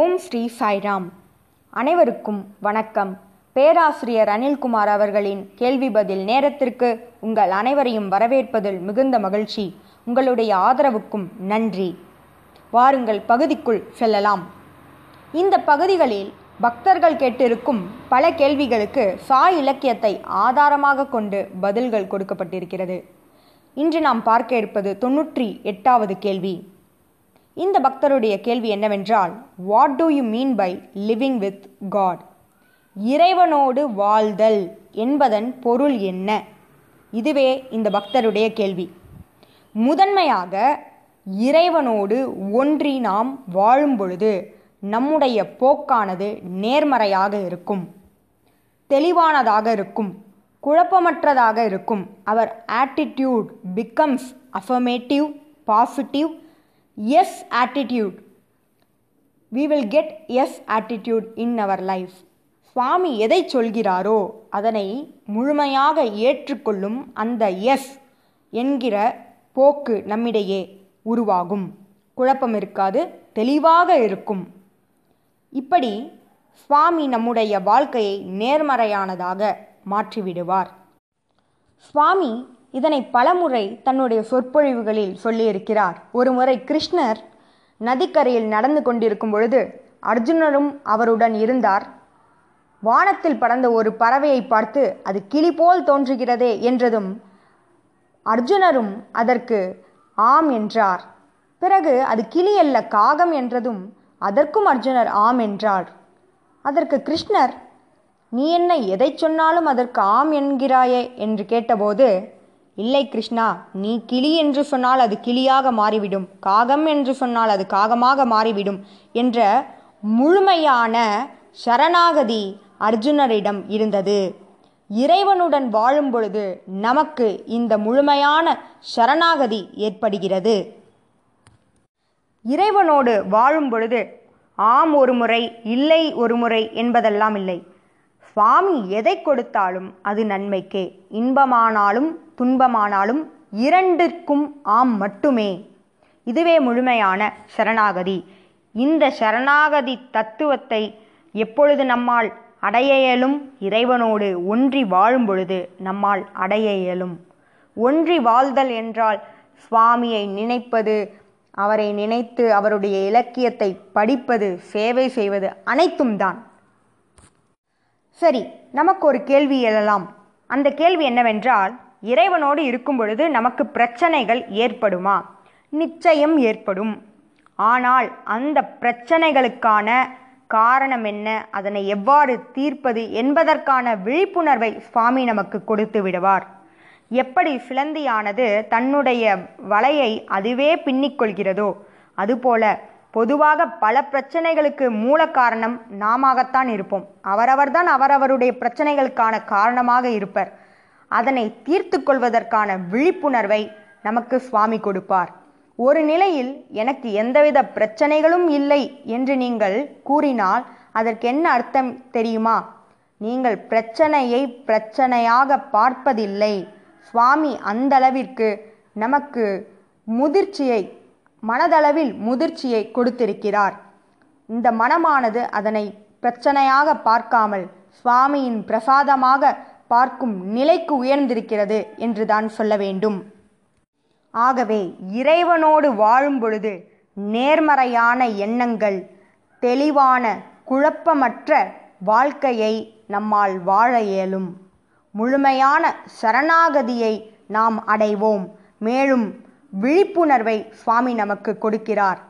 ஓம் ஸ்ரீ சாய்ராம். அனைவருக்கும் வணக்கம். பேராசிரியர் அனில்குமார் அவர்களின் கேள்வி பதில் நேரத்திற்கு உங்கள் அனைவரையும் வரவேற்பதில் மிகுந்த மகிழ்ச்சி. உங்களுடைய ஆதரவுக்கும் நன்றி. வாருங்கள் பகுதிக்குள் செல்லலாம். இந்த பகுதிகளில் பக்தர்கள் கேட்டிருக்கும் பல கேள்விகளுக்கு சாய் இலக்கியத்தை ஆதாரமாக கொண்டு பதில்கள் கொடுக்கப்பட்டிருக்கிறது. இன்று நாம் பார்க்க இருப்பது தொன்னூற்றி எட்டாவது கேள்வி. இந்த பக்தருடைய கேள்வி என்னவென்றால் what do you mean by living with God இறைவனோடு வாழ்தல் என்பதன் பொருள் என்ன? இதுவே இந்த பக்தருடைய கேள்வி. முதன்மையாக இறைவனோடு ஒன்றி நாம் வாழும் பொழுது நம்முடைய போக்கானது நேர்மறையாக இருக்கும் தெளிவானதாக இருக்கும் குழப்பமற்றதாக இருக்கும். அவர் attitude becomes affirmative positive yes attitude we will get yes attitude in our life Swami எதை சொல்கிறாரோ அதனை முழுமையாக ஏற்றுக்கொள்ளும் அந்த எஸ் என்கிற போக்கு நம்மிடையே உருவாகும். குழப்பம் இருக்காது தெளிவாக இருக்கும். இப்படி சுவாமி நம்முடைய வாழ்க்கையை நேர்மறையானதாக மாற்றிவிடுவார். சுவாமி இதனை பலமுறை தன்னுடைய சொற்பொழிவுகளில் சொல்லியிருக்கிறார். ஒருமுறை கிருஷ்ணர் நதிக்கரையில் நடந்து கொண்டிருக்கும் பொழுது அர்ஜுனரும் அவருடன் இருந்தார். வானத்தில் பறந்த ஒரு பறவையை பார்த்து அது கிளி போல் தோன்றுகிறதே என்றதும் அர்ஜுனரும் அதற்கு ஆம் என்றார். பிறகு அது கிளி அல்ல காகம் என்றதும் அதற்கும் அர்ஜுனர் ஆம் என்றார். அதற்கு கிருஷ்ணர் நீ என்ன எதை சொன்னாலும் அதற்கு ஆம் என்கிறாயே என்று கேட்டபோது இல்லை கிருஷ்ணா நீ கிளி என்று சொன்னால் அது கிளியாக மாறிவிடும். காகம் என்று சொன்னால் அது காகமாக மாறிவிடும் என்ற முழுமையான சரணாகதி அர்ஜுனரிடம் இருந்தது. இறைவனுடன் வாழும் பொழுது நமக்கு இந்த முழுமையான சரணாகதி ஏற்படுகிறது. இறைவனோடு வாழும் பொழுது ஆம் ஒரு முறை இல்லை ஒரு முறை என்பதெல்லாம் இல்லை. சுவாமி எதை கொடுத்தாலும் அது நன்மைக்கே. இன்பமானாலும் துன்பமானாலும் இரண்டிற்கும் ஆம் மட்டுமே. இதுவே முழுமையான சரணாகதி. இந்த சரணாகதி தத்துவத்தை எப்பொழுது நம்மால் அடைய இயலும் இறைவனோடு ஒன்றி வாழும் பொழுது நம்மால் அடைய இயலும் ஒன்றி வாழ்தல் என்றால் சுவாமியை நினைப்பது அவரை நினைத்து அவருடைய இலக்கியத்தை படிப்பது சேவை செய்வது அனைத்தும் தான். சரி நமக்கு ஒரு கேள்வி எழலாம் அந்த கேள்வி என்னவென்றால் இறைவனோடு இருக்கும் பொழுது நமக்கு பிரச்சனைகள் ஏற்படுமா? நிச்சயம் ஏற்படும். ஆனால் அந்த பிரச்சனைகளுக்கான காரணம் என்ன? அதனை எவ்வாறு தீர்ப்பது என்பதற்கான விழிப்புணர்வை சுவாமி நமக்கு கொடுத்து விடுவார். எப்படி சிலந்தியானது தன்னுடைய வலையை அதுவே பின்னிக்கொள்கிறதோ அதுபோல பொதுவாக பல பிரச்சனைகளுக்கு மூல காரணம் நாமத்தான் இருப்போம். அவரவர்தான் அவரவருடைய பிரச்சனைகளுக்கான காரணமாக இருப்பர். அதனை தீர்த்து கொள்வதற்கான விழிப்புணர்வை நமக்கு சுவாமி கொடுப்பார். ஒரு நிலையில் எனக்கு எந்தவித பிரச்சனைகளும் இல்லை என்று நீங்கள் கூறினால் அதற்கு என்ன அர்த்தம் தெரியுமா? நீங்கள் பிரச்சனையை பிரச்சனையாக பார்ப்பதில்லை. சுவாமி அந்தளவிற்கு நமக்கு முதிர்ச்சியை மனதளவில் முதிர்ச்சியை கொடுத்திருக்கிறார். இந்த மனமானது அதனை பிரச்சனையாக பார்க்காமல் சுவாமியின் பிரசாதமாக பார்க்கும் நிலைக்கு உயர்ந்திருக்கிறது என்று தான் சொல்ல வேண்டும். ஆகவே இறைவனோடு வாழும் பொழுது நேர்மறையான எண்ணங்கள் தெளிவான குழப்பமற்ற வாழ்க்கையை நம்மால் வாழ இயலும். முழுமையான சரணாகதியை நாம் அடைவோம். மேலும் விழிப்புணர்வை சுவாமி நமக்கு கொடுக்கிறார்.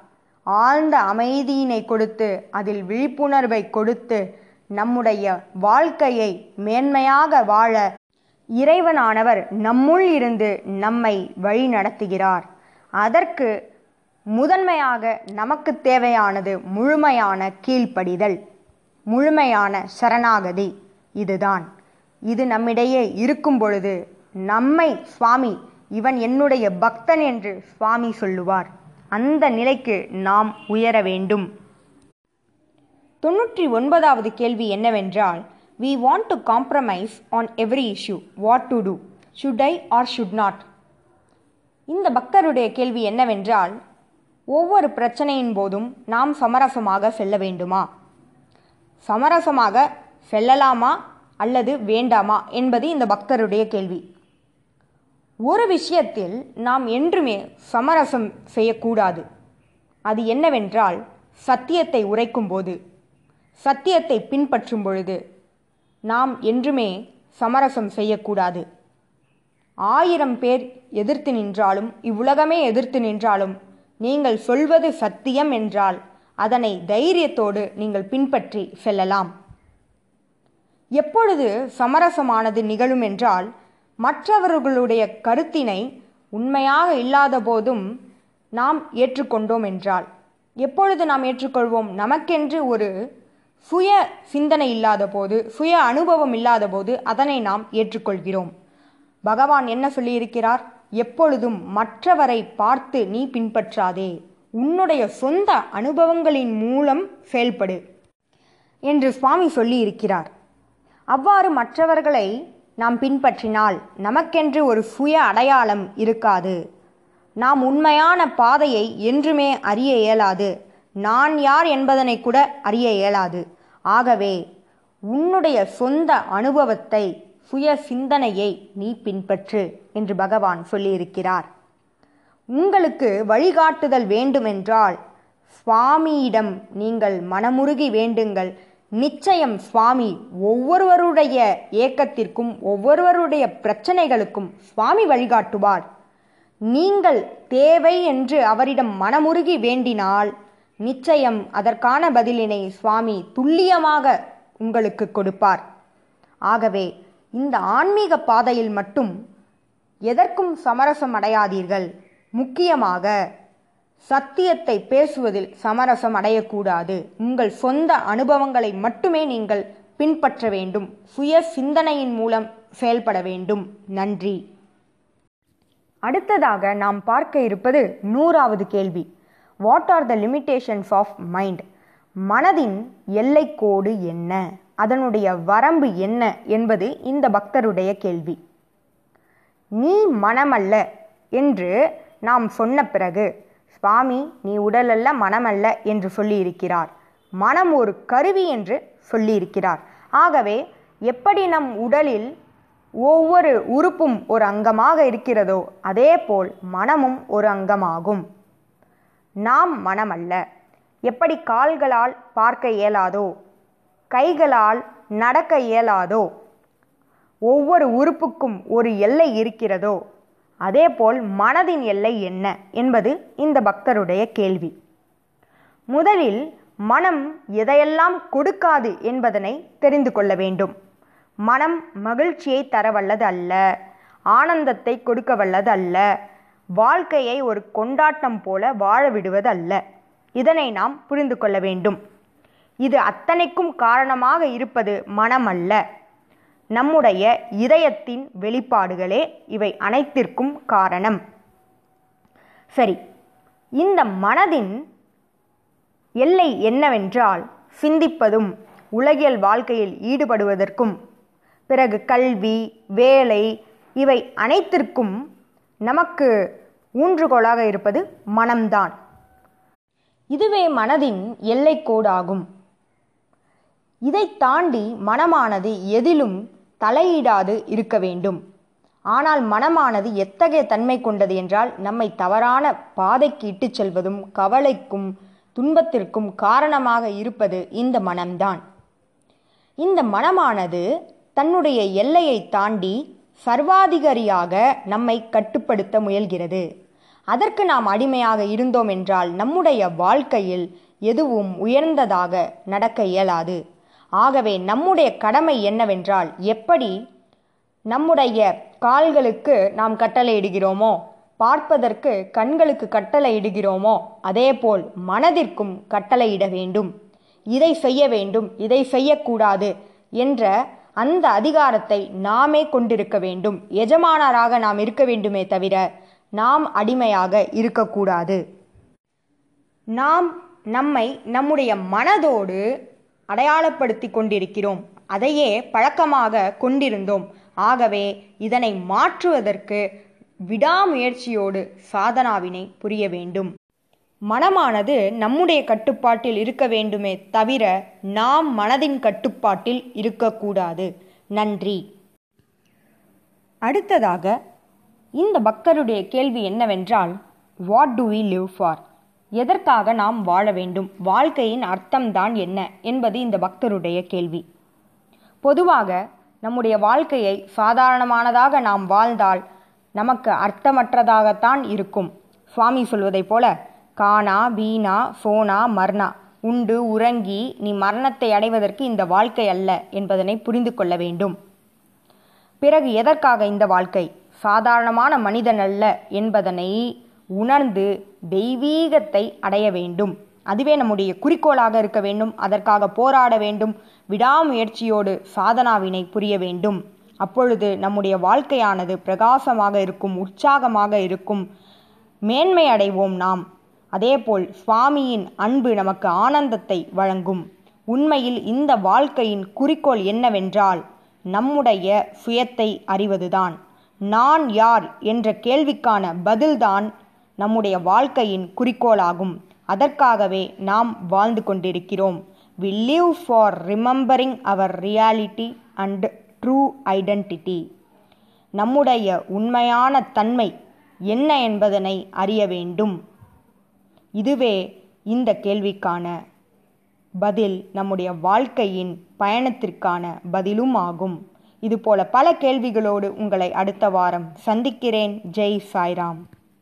ஆழ்ந்த அமைதியினை கொடுத்து அதில் விழிப்புணர்வை கொடுத்து நம்முடைய வாழ்க்கையை மேன்மையாக வாழ இறைவனானவர் நம்முள் இருந்து நம்மை வழி நடத்துகிறார். அதற்கு முதன்மையாக நமக்கு தேவையானது முழுமையான கீழ்ப்படிதல் முழுமையான சரணாகதி இதுதான். இது நம்மிடையே இருக்கும் பொழுது நம்மை சுவாமி இவன் என்னுடைய பக்தன் என்று சுவாமி சொல்லுவார். அந்த நிலைக்கு நாம் உயர வேண்டும். தொன்னூற்றி ஒன்பதாவது கேள்வி என்னவென்றால் we want to compromise on every issue what to do should I or should not இந்த பக்தருடைய கேள்வி என்னவென்றால் ஒவ்வொரு பிரச்சனையின் போதும் நாம் சமரசமாக செல்ல வேண்டுமா? சமரசமாக செல்லலாமா அல்லது வேண்டாமா என்பது இந்த பக்தருடைய கேள்வி. ஒரு விஷயத்தில் நாம் என்றுமே சமரசம் செய்யக்கூடாது. அது என்னவென்றால் சத்தியத்தை உரைக்கும் போது. சத்தியத்தை பின்பற்றும் பொழுது நாம் என்றுமே சமரசம் செய்யக்கூடாது. ஆயிரம் பேர் எதிர்த்து நின்றாலும் இவ்வுலகமே எதிர்த்து நின்றாலும் நீங்கள் சொல்வது சத்தியம் என்றால் அதனை தைரியத்தோடு நீங்கள் பின்பற்றி செல்லலாம். எப்பொழுது சமரசமானது நிகழும் என்றால் மற்றவர்களுடைய கருத்தினை உண்மையாக இல்லாத போதும் நாம் ஏற்றுக்கொண்டோம் என்றால். எப்பொழுது நாம் ஏற்றுக்கொள்வோம்? நமக்கென்று ஒரு சுய சிந்தனை இல்லாத போது சுய அனுபவம் இல்லாத போது அதனை நாம் ஏற்றுக்கொள்கிறோம். பகவான் என்ன சொல்லியிருக்கிறார்? எப்பொழுதும் மற்றவரை பார்த்து நீ பின்பற்றாதே. உன்னுடைய சொந்த அனுபவங்களின் மூலம் செயல்படு என்று சுவாமி சொல்லி இருக்கிறார் அவ்வாறு மற்றவர்களை நாம் பின்பற்றினால் நமக்கென்று ஒரு சுய அடையாளம் இருக்காது. நாம் உண்மையான பாதையை என்றுமே அறிய இயலாது. நான் யார் என்பதனை கூட அறிய இயலாது. ஆகவே உன்னுடைய சொந்த அனுபவத்தை சுய சிந்தனையை நீ பின்பற்று என்று பகவான் சொல்லியிருக்கிறார். உங்களுக்கு வழிகாட்டுதல் வேண்டுமென்றால் சுவாமியிடம் நீங்கள் மனமுருகி வேண்டுங்கள். நிச்சயம் சுவாமி ஒவ்வொருவருடைய ஏக்கத்திற்கும் ஒவ்வொருவருடைய பிரச்சனைகளுக்கும் சுவாமி வழிகாட்டுவார். நீங்கள் தேவை என்று அவரிடம் மனமுருகி வேண்டினால் நிச்சயம் அதற்கான பதிலினை சுவாமி துல்லியமாக உங்களுக்கு கொடுப்பார். ஆகவே இந்த ஆன்மீக பாதையில் மட்டும் எதற்கும் சமரசம் அடையாதீர்கள் முக்கியமாக சத்தியத்தை பேசுவதில் சமரசம் அடையக்கூடாது உங்கள் சொந்த அனுபவங்களை மட்டுமே நீங்கள் பின்பற்ற வேண்டும். சுய சிந்தனையின் மூலம் செயல்பட வேண்டும். நன்றி. அடுத்ததாக நாம் பார்க்க இருப்பது நூறாவது கேள்வி. What are the limitations of mind மனதின் எல்லைக்கோடு என்ன? அதனுடைய வரம்பு என்ன என்பது இந்த பக்தருடைய கேள்வி. நீ மனமல்ல என்று நாம் சொன்ன பிறகு சுவாமி நீ உடலல்ல மனமல்ல என்று சொல்லியிருக்கிறார். மனம் ஒரு கருவி என்று சொல்லியிருக்கிறார். ஆகவே எப்படி நம் உடலில் ஒவ்வொரு உறுப்பும் ஒரு அங்கமாக இருக்கிறதோ அதேபோல் மனமும் ஒரு அங்கமாகும். நாம் மனமல்ல. எப்படி கால்களால் பார்க்க இயலாதோ கைகளால் நடக்க இயலாதோ ஒவ்வொரு உறுப்புக்கும் ஒரு எல்லை இருக்கிறதோ அதேபோல் மனதின் எல்லை என்ன என்பது இந்த பக்தருடைய கேள்வி. முதலில் மனம் எதையெல்லாம் கொடுக்காது என்பதனை தெரிந்து கொள்ள வேண்டும். மனம் மகிழ்ச்சியை தரவல்லது அல்ல ஆனந்தத்தை கொடுக்க வல்லது அல்ல வாழ்க்கையை ஒரு கொண்டாட்டம் போல வாழ விடுவது அல்ல இதனை நாம் புரிந்து கொள்ள வேண்டும். இது அத்தனைக்கும் காரணமாக இருப்பது மனம் அல்ல நம்முடைய இதயத்தின் வெளிப்பாடுகளே இவை அனைத்திற்கும் காரணம். சரி இந்த மனதின் எல்லை என்னவென்றால் சிந்திப்பதும் உலகியல் வாழ்க்கையில் ஈடுபடுவதற்கும் பிறகு கல்வி வேலை இவை அனைத்திற்கும் நமக்கு ஊன்றுகோலாக இருப்பது மனம்தான். இதுவே மனதின் எல்லைக்கோடாகும். இதை தாண்டி மனமானது எதிலும் தலையிடாது இருக்க வேண்டும். ஆனால் மனமானது எத்தகைய தன்மை கொண்டது என்றால் நம்மை தவறான பாதைக்கு இட்டுச் செல்வதும் கவலைக்கும் துன்பத்திற்கும் காரணமாக இருப்பது இந்த மனம்தான். இந்த மனமானது தன்னுடைய எல்லையை தாண்டி சர்வாதிகாரியாக நம்மை கட்டுப்படுத்த முயல்கிறது. அதற்கு நாம் அடிமையாக இருந்தோம் என்றால் நம்முடைய வாழ்க்கையில் எதுவும் உயர்ந்ததாக நடக்க இயலாது. ஆகவே நம்முடைய கடமை என்னவென்றால் எப்படி நம்முடைய கால்களுக்கு நாம் கட்டளையிடுகிறோமோ பார்ப்பதற்கு கண்களுக்கு கட்டளையிடுகிறோமோ அதேபோல் மனதிற்கும் கட்டளையிட வேண்டும். இதை செய்ய வேண்டும் இதை செய்யக்கூடாது என்ற அந்த அதிகாரத்தை நாமே கொண்டிருக்க வேண்டும். எஜமானராக நாம் இருக்க வேண்டுமே தவிர நாம் அடிமையாக இருக்கக்கூடாது. நாம் நம்மை நம்முடைய மனதோடு அடையாளப்படுத்தி கொண்டிருக்கிறோம். அதையே பழக்கமாக கொண்டிருந்தோம். ஆகவே இதனை மாற்றுவதற்கு விடாமுயற்சியோடு சாதனாவினை புரிய வேண்டும். மனமானது நம்முடைய கட்டுப்பாட்டில் இருக்க வேண்டுமே தவிர நாம் மனதின் கட்டுப்பாட்டில் இருக்கக்கூடாது. நன்றி. அடுத்ததாக இந்த பக்தருடைய கேள்வி என்னவென்றால் what do we live for எதற்காக நாம் வாழ வேண்டும்? வாழ்க்கையின் அர்த்தம்தான் என்ன என்பது இந்த பக்தருடைய கேள்வி. பொதுவாக நம்முடைய வாழ்க்கையை சாதாரணமானதாக நாம் வாழ்ந்தால் நமக்கு அர்த்தமற்றதாகத்தான் இருக்கும். சுவாமி சொல்வதைப் போல கானா வீணா சோனா மர்னா உண்டு உறங்கி நீ மரணத்தை அடைவதற்கு இந்த வாழ்க்கை அல்ல என்பதனை புரிந்து கொள்ள வேண்டும். பிறகு எதற்காக இந்த வாழ்க்கை? சாதாரணமான மனிதன் அல்ல என்பதனை உணர்ந்து தெய்வீகத்தை அடைய வேண்டும். அதுவே நம்முடைய குறிக்கோளாக இருக்க வேண்டும். அதற்காக போராட வேண்டும். விடாமுயற்சியோடு சாதனாவினை புரிய வேண்டும். அப்பொழுது நம்முடைய வாழ்க்கையானது பிரகாசமாக இருக்கும் உற்சாகமாக இருக்கும். மேன்மை அடைவோம் நாம். அதேபோல் சுவாமியின் அன்பு நமக்கு ஆனந்தத்தை வழங்கும். உண்மையில் இந்த வாழ்க்கையின் குறிக்கோள் என்னவென்றால் நம்முடைய சுயத்தை அறிவதுதான். நான் யார் என்ற கேள்விக்கான பதில்தான் நம்முடைய வாழ்க்கையின் குறிக்கோளாகும். அதற்காகவே நாம் வாழ்ந்து கொண்டிருக்கிறோம். We live for remembering our reality and true identity நம்முடைய உண்மையான தன்மை என்ன என்பதனை அறிய வேண்டும். இதுவே இந்த கேள்விக்கான பதில். நம்முடைய வாழ்க்கையின் பயணத்திற்கான பதிலும் ஆகும். இதுபோல பல கேள்விகளோடு உங்களை அடுத்த வாரம் சந்திக்கிறேன். ஜெய் சாய்ராம்.